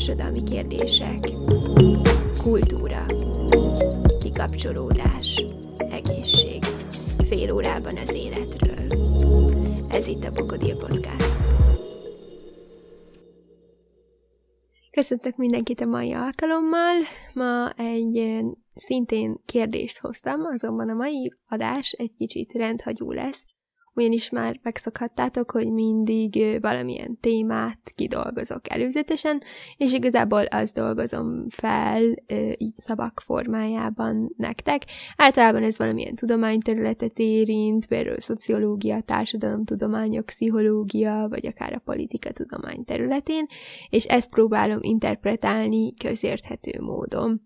társadalmi kérdések, kultúra, kikapcsolódás, egészség, fél órában az életről. Ez itt a Bokodil Podcast. Köszöntök mindenkit a mai alkalommal. Ma egy szintén kérdést hoztam, azonban a mai adás egy kicsit rendhagyó lesz, ugyanis már megszokhattátok, hogy mindig valamilyen témát kidolgozok előzetesen, és igazából azt dolgozom fel így szavak formájában nektek. Általában ez valamilyen tudományterületet érint, például szociológia, társadalomtudományok, pszichológia, vagy akár a politika tudomány területén, és ezt próbálom interpretálni közérthető módon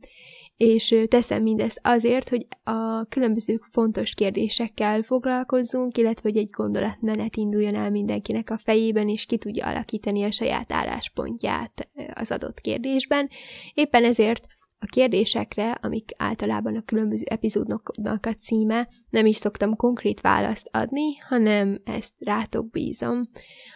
és teszem mindezt azért, hogy a különböző fontos kérdésekkel foglalkozzunk, illetve hogy egy gondolatmenet induljon el mindenkinek a fejében, és ki tudja alakítani a saját álláspontját az adott kérdésben. Éppen ezért a kérdésekre, amik általában a különböző epizódoknak a címe, nem is szoktam konkrét választ adni, hanem ezt rátok bízom.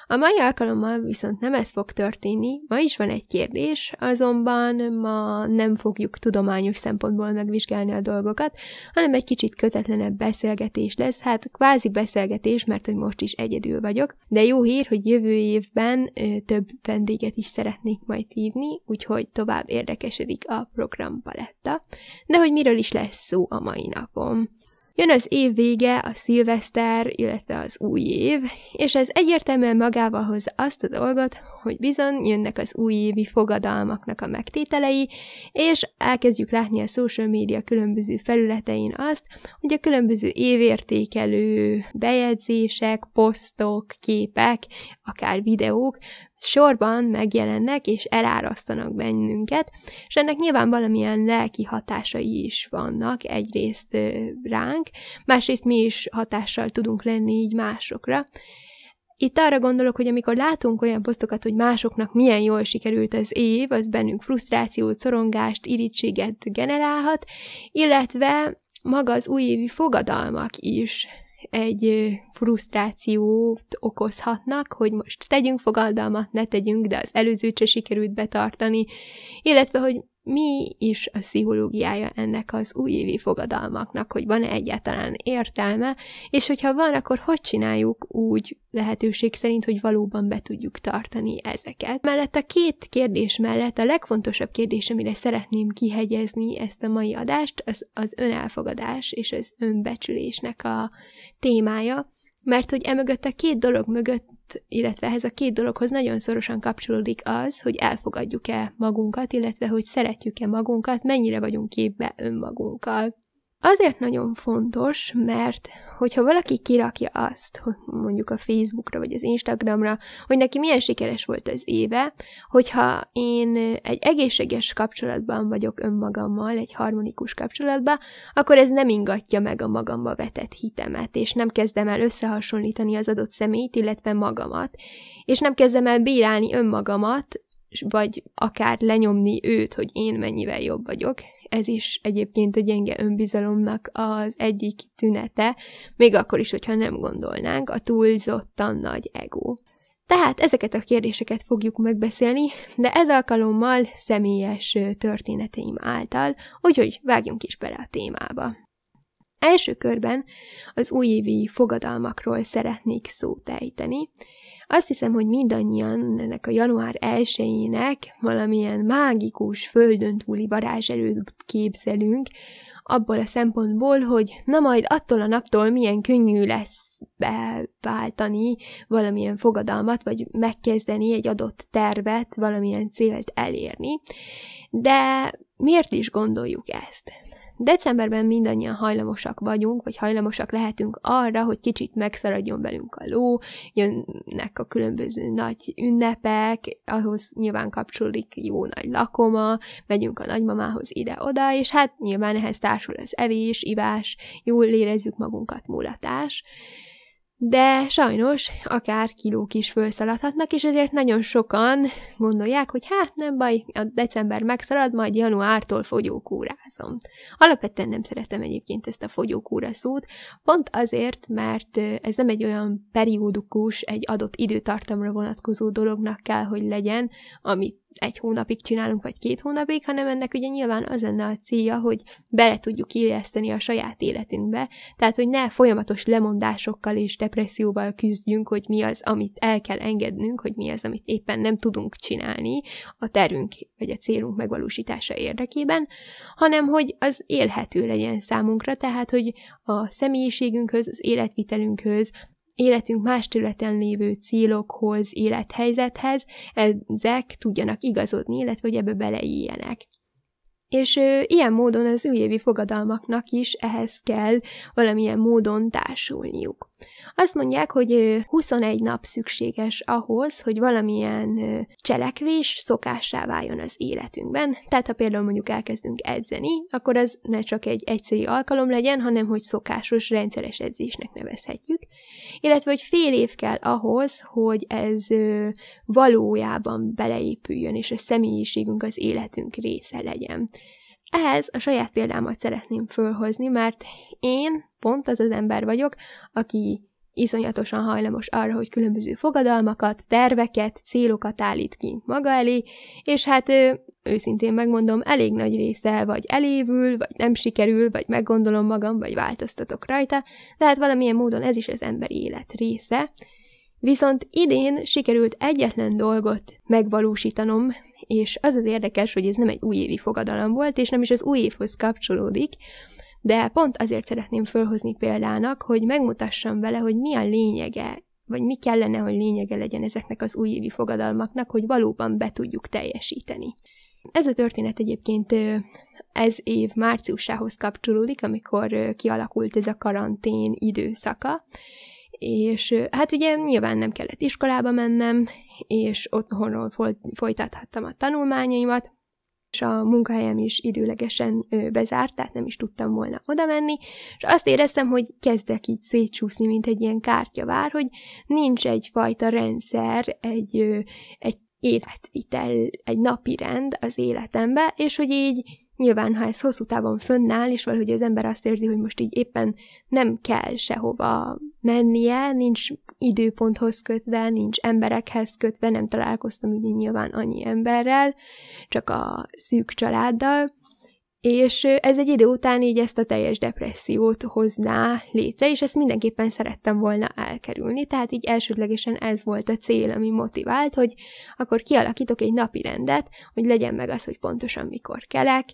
A mai alkalommal viszont nem ez fog történni, ma is van egy kérdés, azonban ma nem fogjuk tudományos szempontból megvizsgálni a dolgokat, hanem egy kicsit kötetlenebb beszélgetés lesz, hát kvázi beszélgetés, mert hogy most is egyedül vagyok, de jó hír, hogy jövő évben ö, több vendéget is szeretnék majd hívni, úgyhogy tovább érdekesedik a programpaletta. De hogy miről is lesz szó a mai napom? Jön az év vége, a szilveszter, illetve az új év, és ez egyértelműen magával hozza azt a dolgot, hogy bizony jönnek az újévi fogadalmaknak a megtételei, és elkezdjük látni a social media különböző felületein azt, hogy a különböző évértékelő bejegyzések, posztok, képek, akár videók sorban megjelennek és elárasztanak bennünket, és ennek nyilván valamilyen lelki hatásai is vannak egyrészt ránk, másrészt mi is hatással tudunk lenni így másokra, itt arra gondolok, hogy amikor látunk olyan posztokat, hogy másoknak milyen jól sikerült az év, az bennünk frusztrációt, szorongást, irítséget generálhat, illetve maga az újévi fogadalmak is egy frusztrációt okozhatnak, hogy most tegyünk fogadalmat, ne tegyünk, de az előzőt se sikerült betartani, illetve, hogy mi is a pszichológiája ennek az újévi fogadalmaknak, hogy van-e egyáltalán értelme, és hogyha van, akkor hogy csináljuk úgy lehetőség szerint, hogy valóban be tudjuk tartani ezeket. Mellett a két kérdés mellett a legfontosabb kérdés, amire szeretném kihegyezni ezt a mai adást, az az önelfogadás és az önbecsülésnek a témája, mert hogy emögött a két dolog mögött illetve ehhez a két dologhoz nagyon szorosan kapcsolódik az, hogy elfogadjuk-e magunkat, illetve hogy szeretjük-e magunkat, mennyire vagyunk képbe önmagunkkal. Azért nagyon fontos, mert hogyha valaki kirakja azt, hogy mondjuk a Facebookra vagy az Instagramra, hogy neki milyen sikeres volt az éve, hogyha én egy egészséges kapcsolatban vagyok önmagammal, egy harmonikus kapcsolatban, akkor ez nem ingatja meg a magamba vetett hitemet, és nem kezdem el összehasonlítani az adott személyt, illetve magamat, és nem kezdem el bírálni önmagamat, vagy akár lenyomni őt, hogy én mennyivel jobb vagyok, ez is egyébként a gyenge önbizalomnak az egyik tünete, még akkor is, hogyha nem gondolnánk, a túlzottan nagy ego. Tehát ezeket a kérdéseket fogjuk megbeszélni, de ez alkalommal személyes történeteim által, úgyhogy vágjunk is bele a témába. Első körben az újévi fogadalmakról szeretnék szót ejteni, azt hiszem, hogy mindannyian ennek a január 1 valamilyen mágikus, földön túli varázserőt képzelünk, abból a szempontból, hogy na majd attól a naptól milyen könnyű lesz beváltani valamilyen fogadalmat, vagy megkezdeni egy adott tervet, valamilyen célt elérni. De miért is gondoljuk ezt? Decemberben mindannyian hajlamosak vagyunk, vagy hajlamosak lehetünk arra, hogy kicsit megszaradjon velünk a ló, jönnek a különböző nagy ünnepek, ahhoz nyilván kapcsolódik jó nagy lakoma, megyünk a nagymamához ide-oda, és hát nyilván ehhez társul az evés, ivás, jól érezzük magunkat, mulatás de sajnos akár kilók is felszaladhatnak, és ezért nagyon sokan gondolják, hogy hát nem baj, a december megszalad, majd januártól fogyókúrázom. Alapvetően nem szeretem egyébként ezt a fogyókúra szót, pont azért, mert ez nem egy olyan periódukus, egy adott időtartamra vonatkozó dolognak kell, hogy legyen, amit egy hónapig csinálunk, vagy két hónapig, hanem ennek ugye nyilván az lenne a célja, hogy bele tudjuk illeszteni a saját életünkbe, tehát hogy ne folyamatos lemondásokkal és depresszióval küzdjünk, hogy mi az, amit el kell engednünk, hogy mi az, amit éppen nem tudunk csinálni a tervünk vagy a célunk megvalósítása érdekében, hanem hogy az élhető legyen számunkra, tehát hogy a személyiségünkhöz, az életvitelünkhöz, életünk más területen lévő célokhoz, élethelyzethez, ezek tudjanak igazodni, illetve hogy ebbe beleéljenek. És ö, ilyen módon az újévi fogadalmaknak is ehhez kell valamilyen módon társulniuk. Azt mondják, hogy 21 nap szükséges ahhoz, hogy valamilyen cselekvés szokássá váljon az életünkben. Tehát ha például mondjuk elkezdünk edzeni, akkor az ne csak egy egyszerű alkalom legyen, hanem hogy szokásos, rendszeres edzésnek nevezhetjük. Illetve, hogy fél év kell ahhoz, hogy ez valójában beleépüljön, és a személyiségünk az életünk része legyen. Ehhez a saját példámat szeretném fölhozni, mert én pont az az ember vagyok, aki iszonyatosan hajlamos arra, hogy különböző fogadalmakat, terveket, célokat állít ki maga elé, és hát őszintén megmondom, elég nagy része vagy elévül, vagy nem sikerül, vagy meggondolom magam, vagy változtatok rajta, tehát valamilyen módon ez is az emberi élet része. Viszont idén sikerült egyetlen dolgot megvalósítanom, és az az érdekes, hogy ez nem egy újévi fogadalom volt, és nem is az új évhoz kapcsolódik, de pont azért szeretném fölhozni példának, hogy megmutassam vele, hogy mi a lényege, vagy mi kellene, hogy lényege legyen ezeknek az újévi fogadalmaknak, hogy valóban be tudjuk teljesíteni. Ez a történet egyébként ez év márciusához kapcsolódik, amikor kialakult ez a karantén időszaka, és hát ugye nyilván nem kellett iskolába mennem, és otthonról folytathattam a tanulmányaimat, és a munkahelyem is időlegesen bezárt, tehát nem is tudtam volna oda menni, és azt éreztem, hogy kezdek így szétcsúszni, mint egy ilyen kártyavár, hogy nincs egyfajta rendszer, egy, egy életvitel, egy napi rend az életembe, és hogy így Nyilván, ha ez hosszú távon fönnáll, és valahogy az ember azt érzi, hogy most így éppen nem kell sehova mennie, nincs időponthoz kötve, nincs emberekhez kötve, nem találkoztam ugye nyilván annyi emberrel, csak a szűk családdal, és ez egy idő után így ezt a teljes depressziót hozná létre, és ezt mindenképpen szerettem volna elkerülni, tehát így elsődlegesen ez volt a cél, ami motivált, hogy akkor kialakítok egy napi rendet, hogy legyen meg az, hogy pontosan mikor kelek,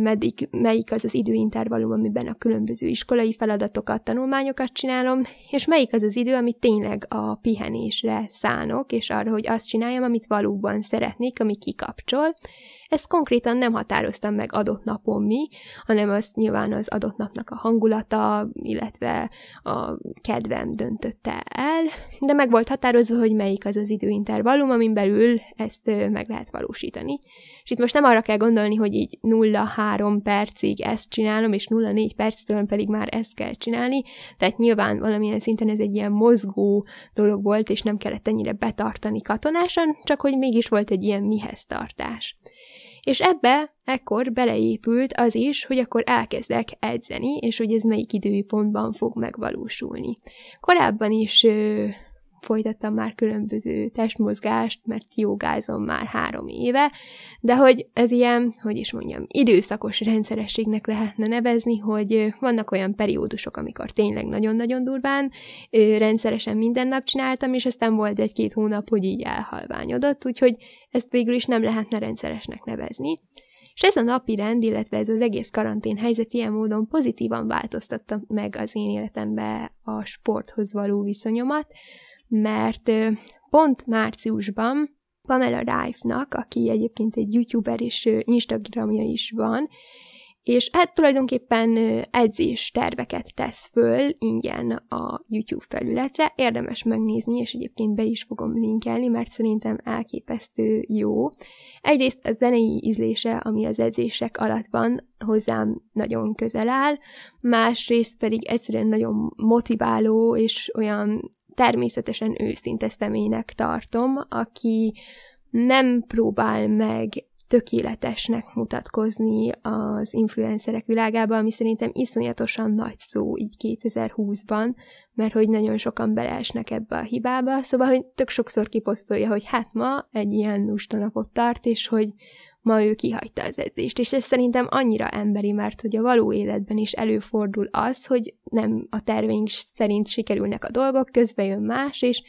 meddig, melyik az az időintervallum, amiben a különböző iskolai feladatokat, tanulmányokat csinálom, és melyik az az idő, amit tényleg a pihenésre szánok, és arra, hogy azt csináljam, amit valóban szeretnék, ami kikapcsol, ezt konkrétan nem határoztam meg adott napon mi, hanem az nyilván az adott napnak a hangulata, illetve a kedvem döntötte el, de meg volt határozva, hogy melyik az az időintervallum, amin belül ezt meg lehet valósítani. És itt most nem arra kell gondolni, hogy így 0-3 percig ezt csinálom, és 0-4 perctől pedig már ezt kell csinálni, tehát nyilván valamilyen szinten ez egy ilyen mozgó dolog volt, és nem kellett ennyire betartani katonásan, csak hogy mégis volt egy ilyen mihez tartás. És ebbe ekkor beleépült az is, hogy akkor elkezdek edzeni, és hogy ez melyik időpontban fog megvalósulni. Korábban is folytattam már különböző testmozgást, mert jogázom már három éve, de hogy ez ilyen, hogy is mondjam, időszakos rendszerességnek lehetne nevezni, hogy vannak olyan periódusok, amikor tényleg nagyon-nagyon durván rendszeresen minden nap csináltam, és aztán volt egy-két hónap, hogy így elhalványodott, úgyhogy ezt végül is nem lehetne rendszeresnek nevezni. És ez a napi rend, illetve ez az egész karantén helyzet ilyen módon pozitívan változtatta meg az én életembe a sporthoz való viszonyomat, mert pont márciusban Pamela Rife-nak, aki egyébként egy youtuber és Instagramja is van, és hát tulajdonképpen edzés terveket tesz föl ingyen a YouTube felületre. Érdemes megnézni, és egyébként be is fogom linkelni, mert szerintem elképesztő jó. Egyrészt a zenei ízlése, ami az edzések alatt van, hozzám nagyon közel áll, másrészt pedig egyszerűen nagyon motiváló, és olyan természetesen őszinte személynek tartom, aki nem próbál meg tökéletesnek mutatkozni az influencerek világában, ami szerintem iszonyatosan nagy szó így 2020-ban, mert hogy nagyon sokan beleesnek ebbe a hibába, szóval, hogy tök sokszor kiposztolja, hogy hát ma egy ilyen lusta napot tart, és hogy ma ő kihagyta az edzést. És ez szerintem annyira emberi, mert hogy a való életben is előfordul az, hogy nem a terveink szerint sikerülnek a dolgok, közben jön más, és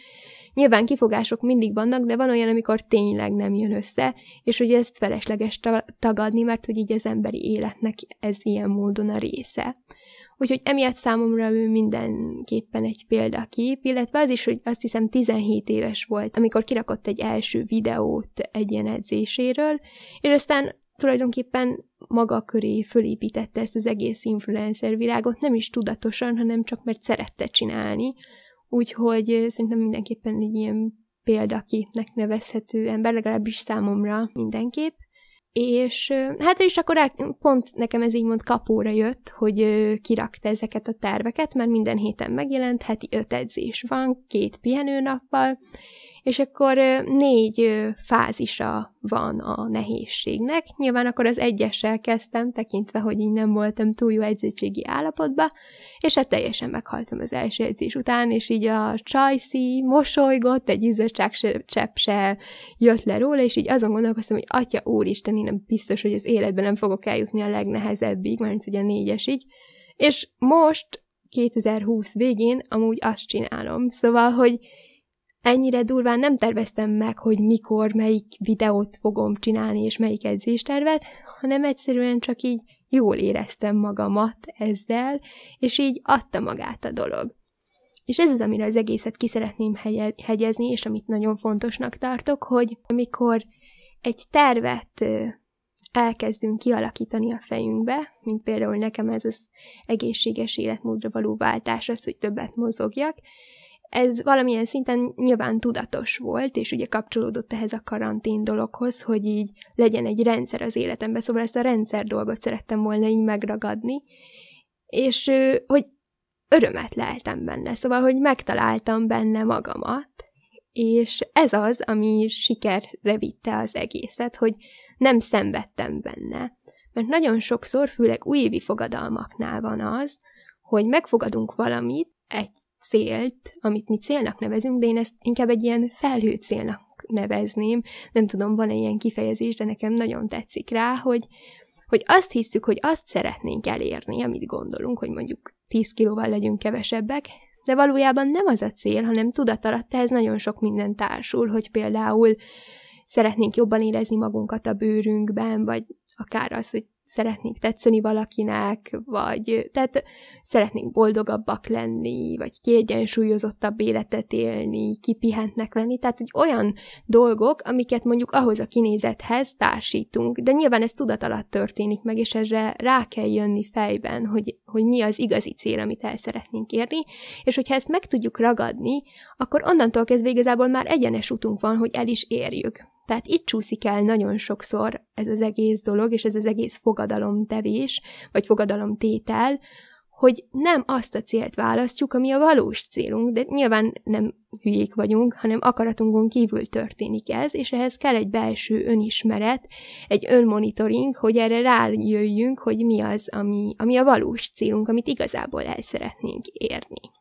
Nyilván kifogások mindig vannak, de van olyan, amikor tényleg nem jön össze, és hogy ezt felesleges tagadni, mert hogy így az emberi életnek ez ilyen módon a része. Úgyhogy emiatt számomra ő mindenképpen egy példakép, illetve az is, hogy azt hiszem 17 éves volt, amikor kirakott egy első videót egy ilyen edzéséről, és aztán tulajdonképpen maga köré fölépítette ezt az egész influencer világot, nem is tudatosan, hanem csak mert szerette csinálni, Úgyhogy szerintem mindenképpen egy ilyen példaképnek nevezhető ember, legalábbis számomra mindenképp. És hát és akkor pont nekem ez így mond kapóra jött, hogy kirakta ezeket a terveket, mert minden héten megjelent, heti öt edzés van, két pihenőnappal, és akkor négy fázisa van a nehézségnek. Nyilván akkor az egyessel kezdtem, tekintve, hogy így nem voltam túl jó edzéségi állapotba, és hát teljesen meghaltam az első edzés után, és így a csajszi mosolygott, egy izzadság csepp se jött le róla, és így azon gondolkoztam, hogy atya úristen, én nem biztos, hogy az életben nem fogok eljutni a legnehezebbig, mert ugye négyesig, és most 2020 végén amúgy azt csinálom. Szóval, hogy ennyire durván nem terveztem meg, hogy mikor, melyik videót fogom csinálni, és melyik edzéstervet, hanem egyszerűen csak így jól éreztem magamat ezzel, és így adta magát a dolog. És ez az, amire az egészet ki szeretném hegyezni, és amit nagyon fontosnak tartok, hogy amikor egy tervet elkezdünk kialakítani a fejünkbe, mint például nekem ez az egészséges életmódra való váltás, az, hogy többet mozogjak, ez valamilyen szinten nyilván tudatos volt, és ugye kapcsolódott ehhez a karantén dologhoz, hogy így legyen egy rendszer az életemben, szóval ezt a rendszer dolgot szerettem volna így megragadni, és hogy örömet leltem benne, szóval, hogy megtaláltam benne magamat, és ez az, ami sikerre vitte az egészet, hogy nem szenvedtem benne. Mert nagyon sokszor, főleg újévi fogadalmaknál van az, hogy megfogadunk valamit, egy célt, amit mi célnak nevezünk, de én ezt inkább egy ilyen felhő célnak nevezném. Nem tudom, van-e ilyen kifejezés, de nekem nagyon tetszik rá, hogy, hogy azt hiszük, hogy azt szeretnénk elérni, amit gondolunk, hogy mondjuk 10 kilóval legyünk kevesebbek, de valójában nem az a cél, hanem tudat alatt ez nagyon sok minden társul, hogy például szeretnénk jobban érezni magunkat a bőrünkben, vagy akár az, hogy szeretnénk tetszeni valakinek, vagy tehát szeretnénk boldogabbak lenni, vagy kiegyensúlyozottabb életet élni, kipihentnek lenni, tehát hogy olyan dolgok, amiket mondjuk ahhoz a kinézethez társítunk, de nyilván ez tudat alatt történik meg, és erre rá kell jönni fejben, hogy, hogy mi az igazi cél, amit el szeretnénk érni, és hogyha ezt meg tudjuk ragadni, akkor onnantól kezdve igazából már egyenes utunk van, hogy el is érjük. Tehát itt csúszik el nagyon sokszor ez az egész dolog, és ez az egész fogadalomtevés, vagy fogadalomtétel, hogy nem azt a célt választjuk, ami a valós célunk, de nyilván nem hülyék vagyunk, hanem akaratunkon kívül történik ez, és ehhez kell egy belső önismeret, egy önmonitoring, hogy erre rájöjjünk, hogy mi az, ami, ami a valós célunk, amit igazából el szeretnénk érni.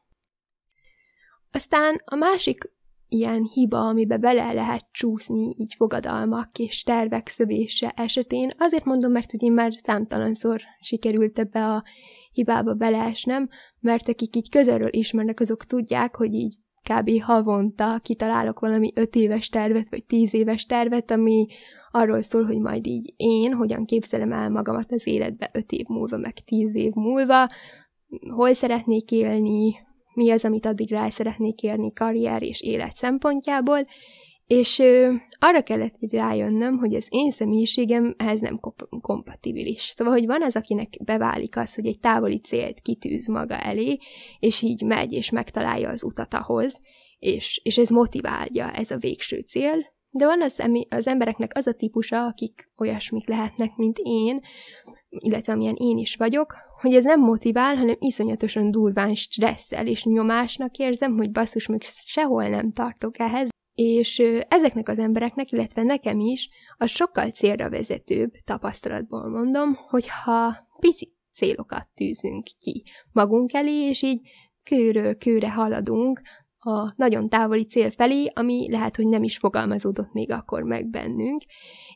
Aztán a másik ilyen hiba, amibe bele lehet csúszni így fogadalmak és tervek szövése esetén. Azért mondom, mert ugye már számtalanszor sikerült ebbe a hibába beleesnem, mert akik így közelről ismernek, azok tudják, hogy így kb. havonta kitalálok valami öt éves tervet, vagy tíz éves tervet, ami arról szól, hogy majd így én hogyan képzelem el magamat az életbe öt év múlva, meg tíz év múlva, hol szeretnék élni, mi az, amit addig rá szeretnék érni karrier és élet szempontjából, és ö, arra kellett rájönnöm, hogy az én személyiségem ehhez nem komp- kompatibilis. Szóval, hogy van az, akinek beválik az, hogy egy távoli célt kitűz maga elé, és így megy, és megtalálja az utat ahhoz, és, és ez motiválja, ez a végső cél, de van az, az embereknek az a típusa, akik olyasmik lehetnek, mint én, illetve amilyen én is vagyok, hogy ez nem motivál, hanem iszonyatosan durván stresszel és nyomásnak érzem, hogy basszus, még sehol nem tartok ehhez, és ezeknek az embereknek, illetve nekem is, az sokkal célra vezetőbb tapasztalatból mondom, hogyha pici célokat tűzünk ki magunk elé, és így kőről kőre haladunk a nagyon távoli cél felé, ami lehet, hogy nem is fogalmazódott még akkor meg bennünk.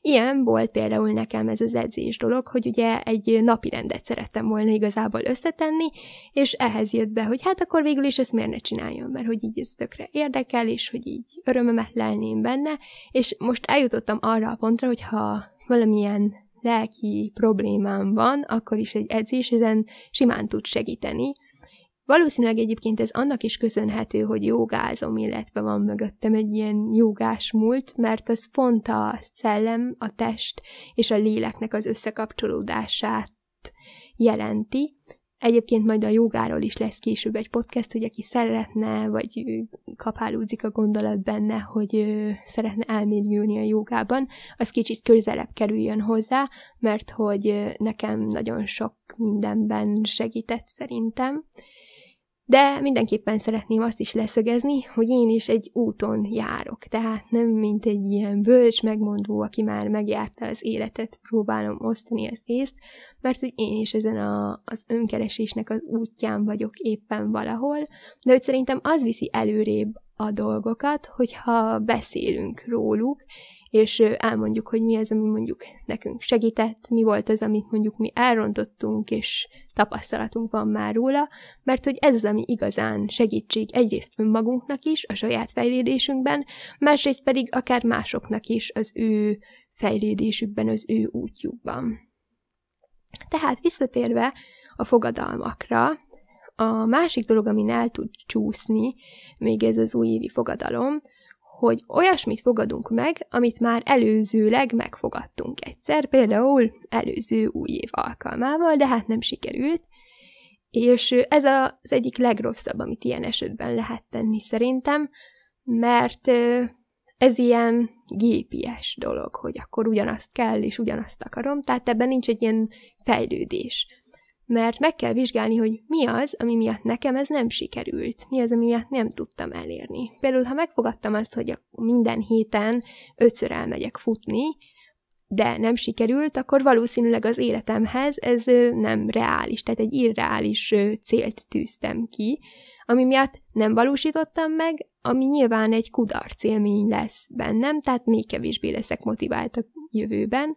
Ilyen volt például nekem ez az edzés dolog, hogy ugye egy napi rendet szerettem volna igazából összetenni, és ehhez jött be, hogy hát akkor végül is ezt miért ne csináljam, mert hogy így ez tökre érdekel, és hogy így örömömet lelném benne, és most eljutottam arra a pontra, hogy ha valamilyen lelki problémám van, akkor is egy edzés ezen simán tud segíteni, Valószínűleg egyébként ez annak is köszönhető, hogy jogázom, illetve van mögöttem egy ilyen jogás múlt, mert az pont a szellem, a test és a léleknek az összekapcsolódását jelenti. Egyébként majd a jogáról is lesz később egy podcast, hogy aki szeretne, vagy kapálódzik a gondolat benne, hogy szeretne elmélyülni a jogában, az kicsit közelebb kerüljön hozzá, mert hogy nekem nagyon sok mindenben segített szerintem. De mindenképpen szeretném azt is leszögezni, hogy én is egy úton járok, tehát nem mint egy ilyen bölcs megmondó, aki már megjárta az életet, próbálom osztani az észt, mert hogy én is ezen a, az önkeresésnek az útján vagyok éppen valahol, de hogy szerintem az viszi előrébb a dolgokat, hogyha beszélünk róluk, és elmondjuk, hogy mi az, ami mondjuk nekünk segített, mi volt az, amit mondjuk mi elrontottunk, és tapasztalatunk van már róla, mert hogy ez az, ami igazán segítség egyrészt önmagunknak is, a saját fejlődésünkben, másrészt pedig akár másoknak is az ő fejlődésükben, az ő útjukban. Tehát visszatérve a fogadalmakra, a másik dolog, amin el tud csúszni, még ez az újévi fogadalom, hogy olyasmit fogadunk meg, amit már előzőleg megfogadtunk egyszer, például előző új év alkalmával, de hát nem sikerült, és ez az egyik legrosszabb, amit ilyen esetben lehet tenni szerintem, mert ez ilyen gépies dolog, hogy akkor ugyanazt kell, és ugyanazt akarom, tehát ebben nincs egy ilyen fejlődés mert meg kell vizsgálni, hogy mi az, ami miatt nekem ez nem sikerült, mi az, ami miatt nem tudtam elérni. Például, ha megfogadtam azt, hogy minden héten ötször elmegyek futni, de nem sikerült, akkor valószínűleg az életemhez ez nem reális, tehát egy irreális célt tűztem ki, ami miatt nem valósítottam meg, ami nyilván egy kudarc élmény lesz bennem, tehát még kevésbé leszek motivált a jövőben,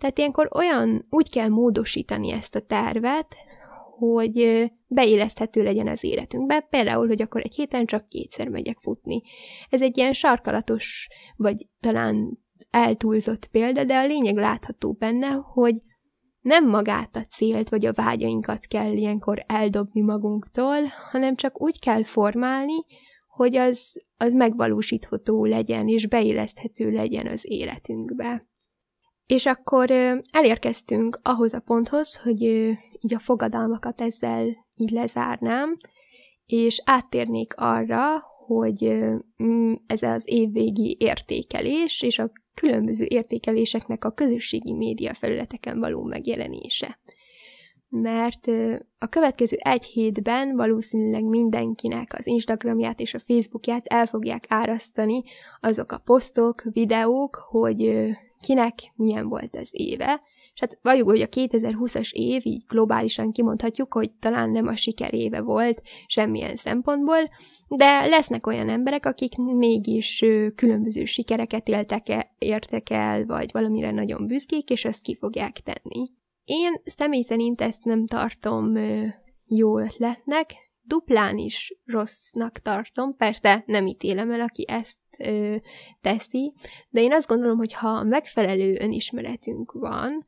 tehát ilyenkor olyan, úgy kell módosítani ezt a tervet, hogy beilleszthető legyen az életünkbe, például, hogy akkor egy héten csak kétszer megyek futni. Ez egy ilyen sarkalatos, vagy talán eltúlzott példa, de a lényeg látható benne, hogy nem magát a célt vagy a vágyainkat kell ilyenkor eldobni magunktól, hanem csak úgy kell formálni, hogy az, az megvalósítható legyen és beilleszthető legyen az életünkbe. És akkor elérkeztünk ahhoz a ponthoz, hogy így a fogadalmakat ezzel így lezárnám, és áttérnék arra, hogy ez az évvégi értékelés és a különböző értékeléseknek a közösségi média felületeken való megjelenése. Mert a következő egy hétben valószínűleg mindenkinek az Instagramját és a Facebookját el fogják árasztani azok a posztok, videók, hogy kinek milyen volt az éve, és hát valljuk, hogy a 2020-as év, így globálisan kimondhatjuk, hogy talán nem a siker éve volt semmilyen szempontból, de lesznek olyan emberek, akik mégis különböző sikereket éltek el, értek el, vagy valamire nagyon büszkék, és ezt ki fogják tenni. Én személy szerint ezt nem tartom jó ötletnek, duplán is rossznak tartom, persze nem ítélem el, aki ezt ö, teszi, de én azt gondolom, hogy ha megfelelő önismeretünk van,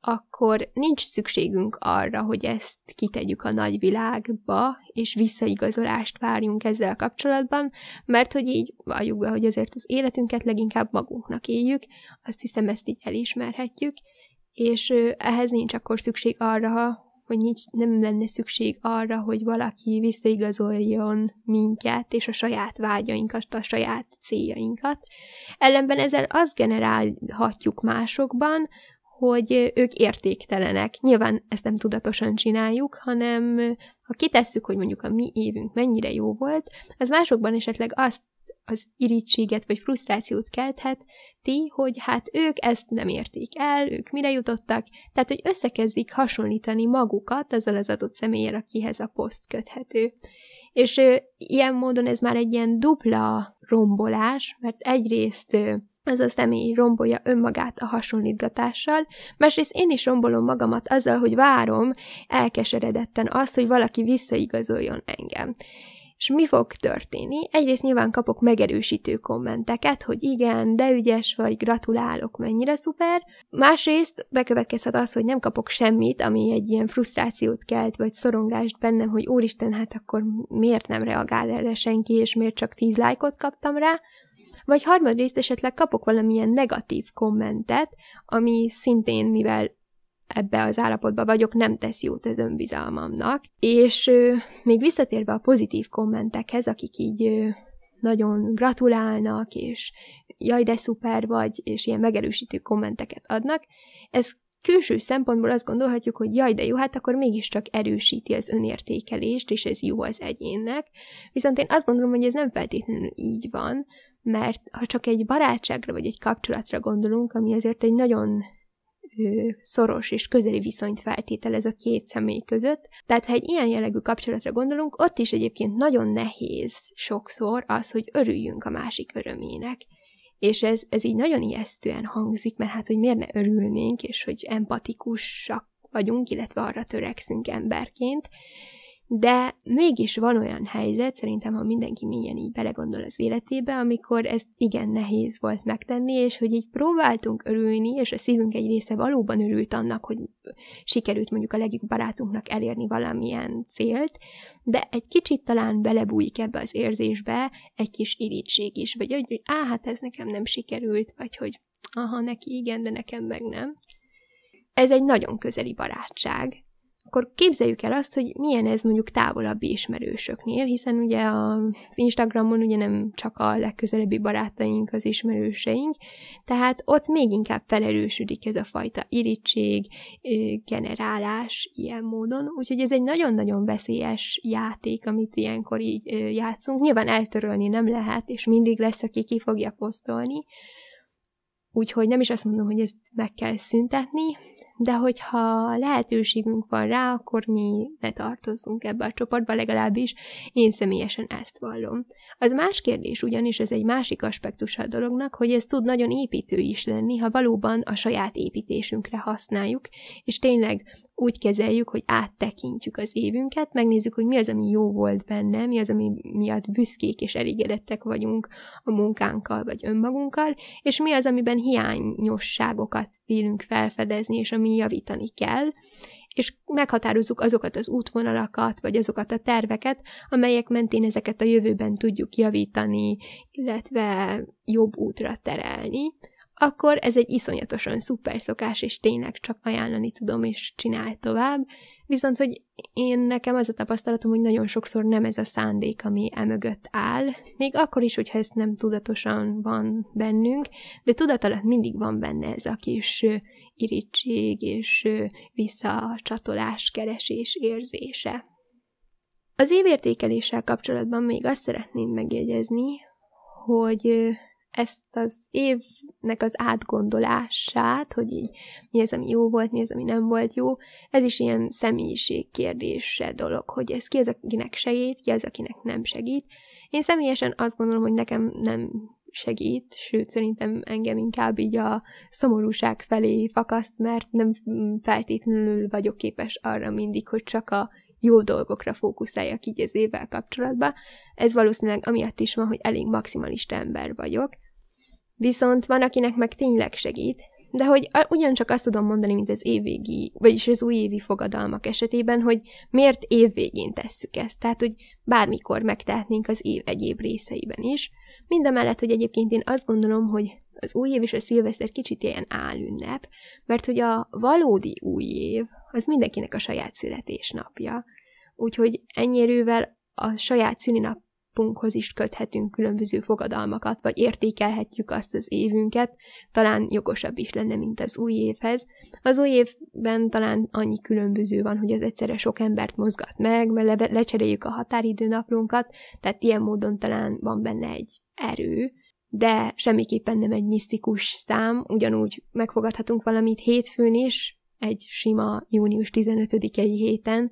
akkor nincs szükségünk arra, hogy ezt kitegyük a nagyvilágba, és visszaigazolást várjunk ezzel kapcsolatban, mert hogy így valljuk be, hogy azért az életünket leginkább magunknak éljük, azt hiszem ezt így elismerhetjük, és ehhez nincs akkor szükség arra, hogy nincs, nem lenne szükség arra, hogy valaki visszaigazoljon minket és a saját vágyainkat, a saját céljainkat. Ellenben ezzel azt generálhatjuk másokban, hogy ők értéktelenek. Nyilván ezt nem tudatosan csináljuk, hanem ha kitesszük, hogy mondjuk a mi évünk mennyire jó volt, az másokban esetleg azt az irítséget vagy frusztrációt kelthet, ti, hogy hát ők ezt nem érték el, ők mire jutottak, tehát hogy összekezdik hasonlítani magukat azzal az adott személlyel, akihez a poszt köthető. És ö, ilyen módon ez már egy ilyen dupla rombolás, mert egyrészt ö, ez a személy rombolja önmagát a hasonlítgatással, másrészt én is rombolom magamat azzal, hogy várom elkeseredetten azt, hogy valaki visszaigazoljon engem. És mi fog történni? Egyrészt nyilván kapok megerősítő kommenteket, hogy igen, de ügyes vagy, gratulálok, mennyire szuper. Másrészt bekövetkezhet az, hogy nem kapok semmit, ami egy ilyen frusztrációt kelt, vagy szorongást bennem, hogy úristen, hát akkor miért nem reagál erre senki, és miért csak tíz lájkot kaptam rá, vagy harmadrészt esetleg kapok valamilyen negatív kommentet, ami szintén, mivel ebbe az állapotba vagyok, nem tesz jót az önbizalmamnak. És ö, még visszatérve a pozitív kommentekhez, akik így ö, nagyon gratulálnak, és jaj, de szuper vagy, és ilyen megerősítő kommenteket adnak, ez külső szempontból azt gondolhatjuk, hogy jaj, de jó, hát akkor mégiscsak erősíti az önértékelést, és ez jó az egyénnek. Viszont én azt gondolom, hogy ez nem feltétlenül így van, mert ha csak egy barátságra vagy egy kapcsolatra gondolunk, ami azért egy nagyon szoros és közeli viszonyt feltételez a két személy között. Tehát, ha egy ilyen jellegű kapcsolatra gondolunk, ott is egyébként nagyon nehéz sokszor az, hogy örüljünk a másik örömének. És ez, ez így nagyon ijesztően hangzik, mert hát, hogy miért ne örülnénk, és hogy empatikusak vagyunk, illetve arra törekszünk emberként, de mégis van olyan helyzet, szerintem, ha mindenki milyen így belegondol az életébe, amikor ez igen nehéz volt megtenni, és hogy így próbáltunk örülni, és a szívünk egy része valóban örült annak, hogy sikerült mondjuk a legjobb barátunknak elérni valamilyen célt, de egy kicsit talán belebújik ebbe az érzésbe egy kis irítség is, vagy hogy á, hát ez nekem nem sikerült, vagy hogy aha, neki igen, de nekem meg nem. Ez egy nagyon közeli barátság, akkor képzeljük el azt, hogy milyen ez mondjuk távolabbi ismerősöknél, hiszen ugye az Instagramon ugye nem csak a legközelebbi barátaink, az ismerőseink, tehát ott még inkább felerősödik ez a fajta irítség, generálás ilyen módon, úgyhogy ez egy nagyon-nagyon veszélyes játék, amit ilyenkor így játszunk. Nyilván eltörölni nem lehet, és mindig lesz, aki ki fogja posztolni, Úgyhogy nem is azt mondom, hogy ezt meg kell szüntetni, de hogyha lehetőségünk van rá, akkor mi ne tartozzunk ebbe a csoportba, legalábbis én személyesen ezt vallom. Az más kérdés ugyanis, ez egy másik aspektus a dolognak, hogy ez tud nagyon építő is lenni, ha valóban a saját építésünkre használjuk, és tényleg úgy kezeljük, hogy áttekintjük az évünket, megnézzük, hogy mi az, ami jó volt benne, mi az, ami miatt büszkék és elégedettek vagyunk a munkánkkal vagy önmagunkkal, és mi az, amiben hiányosságokat vélünk felfedezni, és ami javítani kell, és meghatározzuk azokat az útvonalakat, vagy azokat a terveket, amelyek mentén ezeket a jövőben tudjuk javítani, illetve jobb útra terelni, akkor ez egy iszonyatosan szuper szokás, és tényleg csak ajánlani tudom, és csinálj tovább. Viszont, hogy én nekem az a tapasztalatom, hogy nagyon sokszor nem ez a szándék, ami emögött áll, még akkor is, hogyha ezt nem tudatosan van bennünk, de tudat alatt mindig van benne ez a kis irítség és visszacsatolás keresés érzése. Az évértékeléssel kapcsolatban még azt szeretném megjegyezni, hogy ezt az évnek az átgondolását, hogy így mi az, ami jó volt, mi az, ami nem volt jó, ez is ilyen személyiség kérdése dolog, hogy ez ki az, akinek segít, ki az, akinek nem segít. Én személyesen azt gondolom, hogy nekem nem segít, sőt szerintem engem inkább így a szomorúság felé fakaszt, mert nem feltétlenül vagyok képes arra mindig, hogy csak a jó dolgokra fókuszáljak így az évvel kapcsolatban. Ez valószínűleg amiatt is van, hogy elég maximalista ember vagyok. Viszont van, akinek meg tényleg segít, de hogy ugyancsak azt tudom mondani, mint az évvégi, vagyis az újévi fogadalmak esetében, hogy miért évvégén tesszük ezt. Tehát, hogy bármikor megtehetnénk az év egyéb részeiben is. Mindemellett, hogy egyébként én azt gondolom, hogy az új év és a szilveszter kicsit ilyen álünnep, mert hogy a valódi új év az mindenkinek a saját születésnapja. Úgyhogy ennyierővel a saját szülinapunkhoz is köthetünk különböző fogadalmakat, vagy értékelhetjük azt az évünket, talán jogosabb is lenne, mint az új évhez. Az új évben talán annyi különböző van, hogy az egyszerre sok embert mozgat meg, mert le- lecseréljük a határidőnaplunkat, tehát ilyen módon talán van benne egy erő, de semmiképpen nem egy misztikus szám, ugyanúgy megfogadhatunk valamit hétfőn is, egy sima június 15-i héten,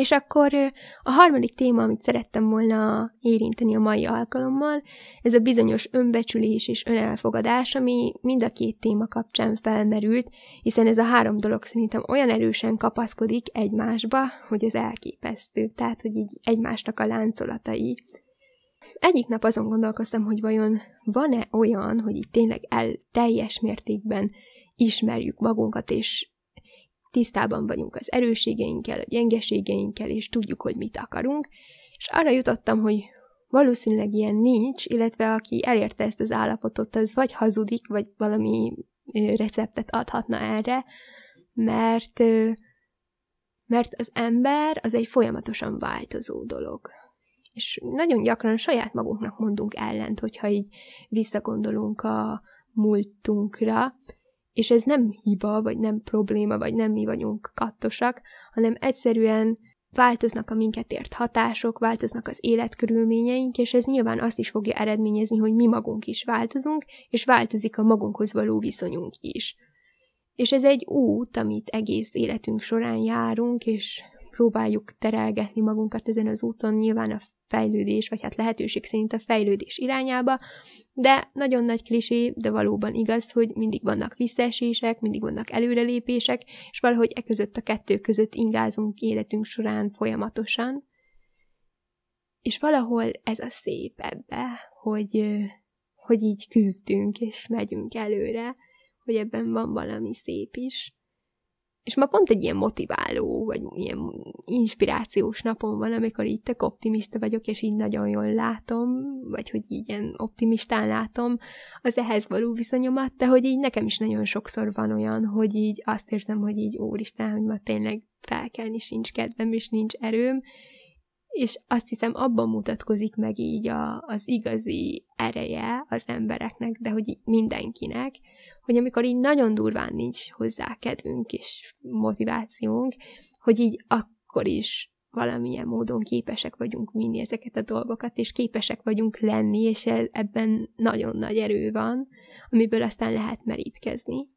és akkor a harmadik téma, amit szerettem volna érinteni a mai alkalommal, ez a bizonyos önbecsülés és önelfogadás, ami mind a két téma kapcsán felmerült, hiszen ez a három dolog szerintem olyan erősen kapaszkodik egymásba, hogy ez elképesztő, tehát, hogy így egymásnak a láncolatai. Egyik nap azon gondolkoztam, hogy vajon van-e olyan, hogy itt tényleg el teljes mértékben ismerjük magunkat, és tisztában vagyunk az erősségeinkkel, a gyengeségeinkkel, és tudjuk, hogy mit akarunk, és arra jutottam, hogy valószínűleg ilyen nincs, illetve aki elérte ezt az állapotot, az vagy hazudik, vagy valami receptet adhatna erre, mert, mert az ember az egy folyamatosan változó dolog. És nagyon gyakran saját magunknak mondunk ellent, hogyha így visszagondolunk a múltunkra, és ez nem hiba, vagy nem probléma, vagy nem mi vagyunk kattosak, hanem egyszerűen változnak a minket ért hatások, változnak az életkörülményeink, és ez nyilván azt is fogja eredményezni, hogy mi magunk is változunk, és változik a magunkhoz való viszonyunk is. És ez egy út, amit egész életünk során járunk, és próbáljuk terelgetni magunkat ezen az úton, nyilván a fejlődés, vagy hát lehetőség szerint a fejlődés irányába, de nagyon nagy klisé, de valóban igaz, hogy mindig vannak visszaesések, mindig vannak előrelépések, és valahogy e között a kettő között ingázunk életünk során folyamatosan. És valahol ez a szép ebbe, hogy, hogy így küzdünk, és megyünk előre, hogy ebben van valami szép is. És ma pont egy ilyen motiváló, vagy ilyen inspirációs napom van, amikor így tök optimista vagyok, és így nagyon jól látom, vagy hogy így ilyen optimistán látom az ehhez való viszonyomat, de hogy így nekem is nagyon sokszor van olyan, hogy így azt érzem, hogy így úristen, hogy ma tényleg felkelni sincs kedvem, és nincs erőm, és azt hiszem abban mutatkozik meg így a, az igazi ereje az embereknek, de hogy mindenkinek, hogy amikor így nagyon durván nincs hozzá kedvünk és motivációnk, hogy így akkor is valamilyen módon képesek vagyunk vinni ezeket a dolgokat, és képesek vagyunk lenni, és e- ebben nagyon nagy erő van, amiből aztán lehet merítkezni.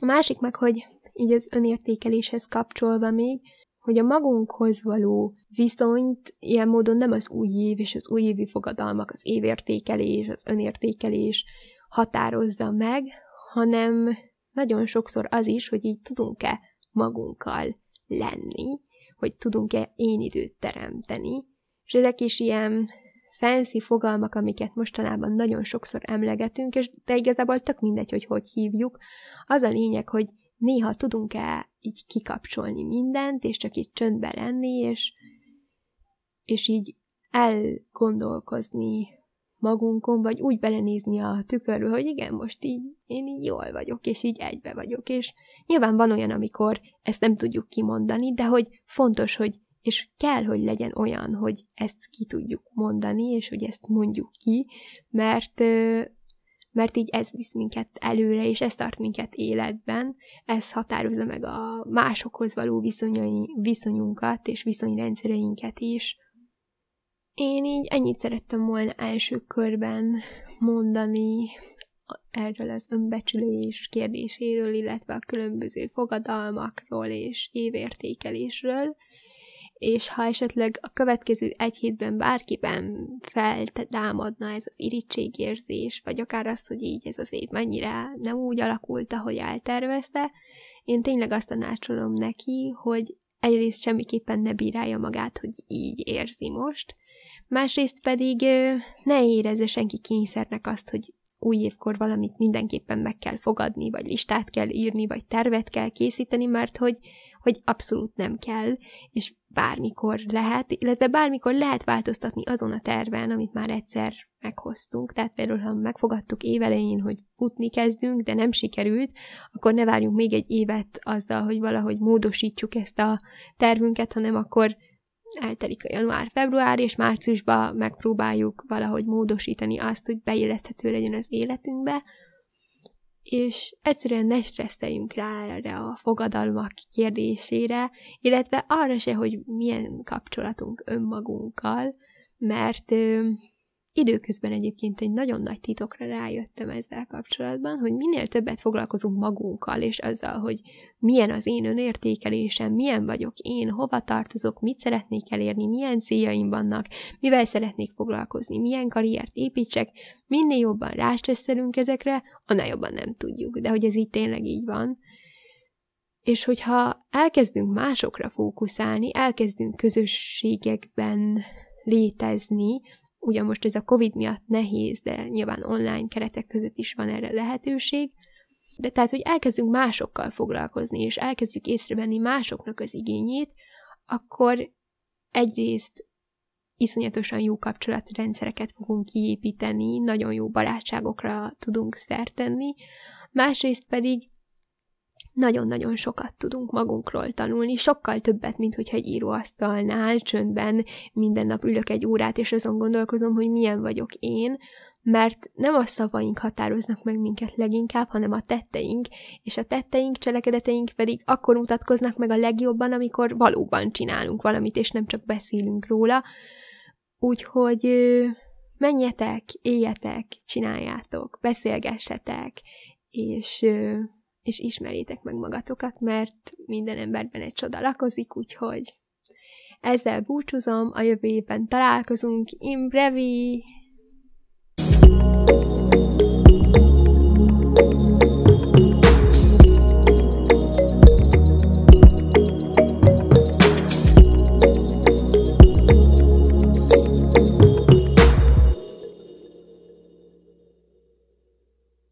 A másik meg, hogy így az önértékeléshez kapcsolva még, hogy a magunkhoz való viszonyt ilyen módon nem az új év és az újévi fogadalmak, az évértékelés, az önértékelés határozza meg, hanem nagyon sokszor az is, hogy így tudunk-e magunkkal lenni, hogy tudunk-e én időt teremteni, és ezek is ilyen fancy fogalmak, amiket mostanában nagyon sokszor emlegetünk, és de igazából tök mindegy, hogy hogy hívjuk. Az a lényeg, hogy néha tudunk-e így kikapcsolni mindent, és csak így csöndbe lenni, és, és így elgondolkozni magunkon, vagy úgy belenézni a tükörbe, hogy igen, most így én így jól vagyok, és így egybe vagyok, és nyilván van olyan, amikor ezt nem tudjuk kimondani, de hogy fontos, hogy és kell, hogy legyen olyan, hogy ezt ki tudjuk mondani, és hogy ezt mondjuk ki, mert mert így ez visz minket előre, és ez tart minket életben, ez határozza meg a másokhoz való viszonyunkat és viszonyrendszereinket is. Én így ennyit szerettem volna első körben mondani erről az önbecsülés kérdéséről, illetve a különböző fogadalmakról és évértékelésről, és ha esetleg a következő egy hétben bárkiben feltámadna ez az irítségérzés, vagy akár az, hogy így ez az év mennyire nem úgy alakult, ahogy eltervezte, én tényleg azt tanácsolom neki, hogy egyrészt semmiképpen ne bírálja magát, hogy így érzi most, másrészt pedig ne érezze senki kényszernek azt, hogy új évkor valamit mindenképpen meg kell fogadni, vagy listát kell írni, vagy tervet kell készíteni, mert hogy, hogy abszolút nem kell, és bármikor lehet, illetve bármikor lehet változtatni azon a terven, amit már egyszer meghoztunk. Tehát például, ha megfogadtuk évelején, hogy futni kezdünk, de nem sikerült, akkor ne várjunk még egy évet azzal, hogy valahogy módosítsuk ezt a tervünket, hanem akkor eltelik a január-február, és márciusban megpróbáljuk valahogy módosítani azt, hogy beilleszthető legyen az életünkbe, és egyszerűen ne stresszeljünk rá erre a fogadalmak kérdésére, illetve arra se, hogy milyen kapcsolatunk önmagunkkal, mert időközben egyébként egy nagyon nagy titokra rájöttem ezzel kapcsolatban, hogy minél többet foglalkozunk magunkkal, és azzal, hogy milyen az én önértékelésem, milyen vagyok én, hova tartozok, mit szeretnék elérni, milyen céljaim vannak, mivel szeretnék foglalkozni, milyen karriert építsek, minél jobban rástresszelünk ezekre, annál jobban nem tudjuk. De hogy ez így tényleg így van, és hogyha elkezdünk másokra fókuszálni, elkezdünk közösségekben létezni, ugyan most ez a Covid miatt nehéz, de nyilván online keretek között is van erre lehetőség, de tehát, hogy elkezdünk másokkal foglalkozni, és elkezdjük észrevenni másoknak az igényét, akkor egyrészt iszonyatosan jó kapcsolatrendszereket fogunk kiépíteni, nagyon jó barátságokra tudunk szert tenni, másrészt pedig nagyon-nagyon sokat tudunk magunkról tanulni, sokkal többet, mint hogyha egy íróasztalnál csöndben minden nap ülök egy órát, és azon gondolkozom, hogy milyen vagyok én, mert nem a szavaink határoznak meg minket leginkább, hanem a tetteink, és a tetteink, cselekedeteink pedig akkor mutatkoznak meg a legjobban, amikor valóban csinálunk valamit, és nem csak beszélünk róla. Úgyhogy menjetek, éljetek, csináljátok, beszélgessetek, és és ismerjétek meg magatokat, mert minden emberben egy csoda lakozik, úgyhogy ezzel búcsúzom, a jövő évben találkozunk, in brevi! thank you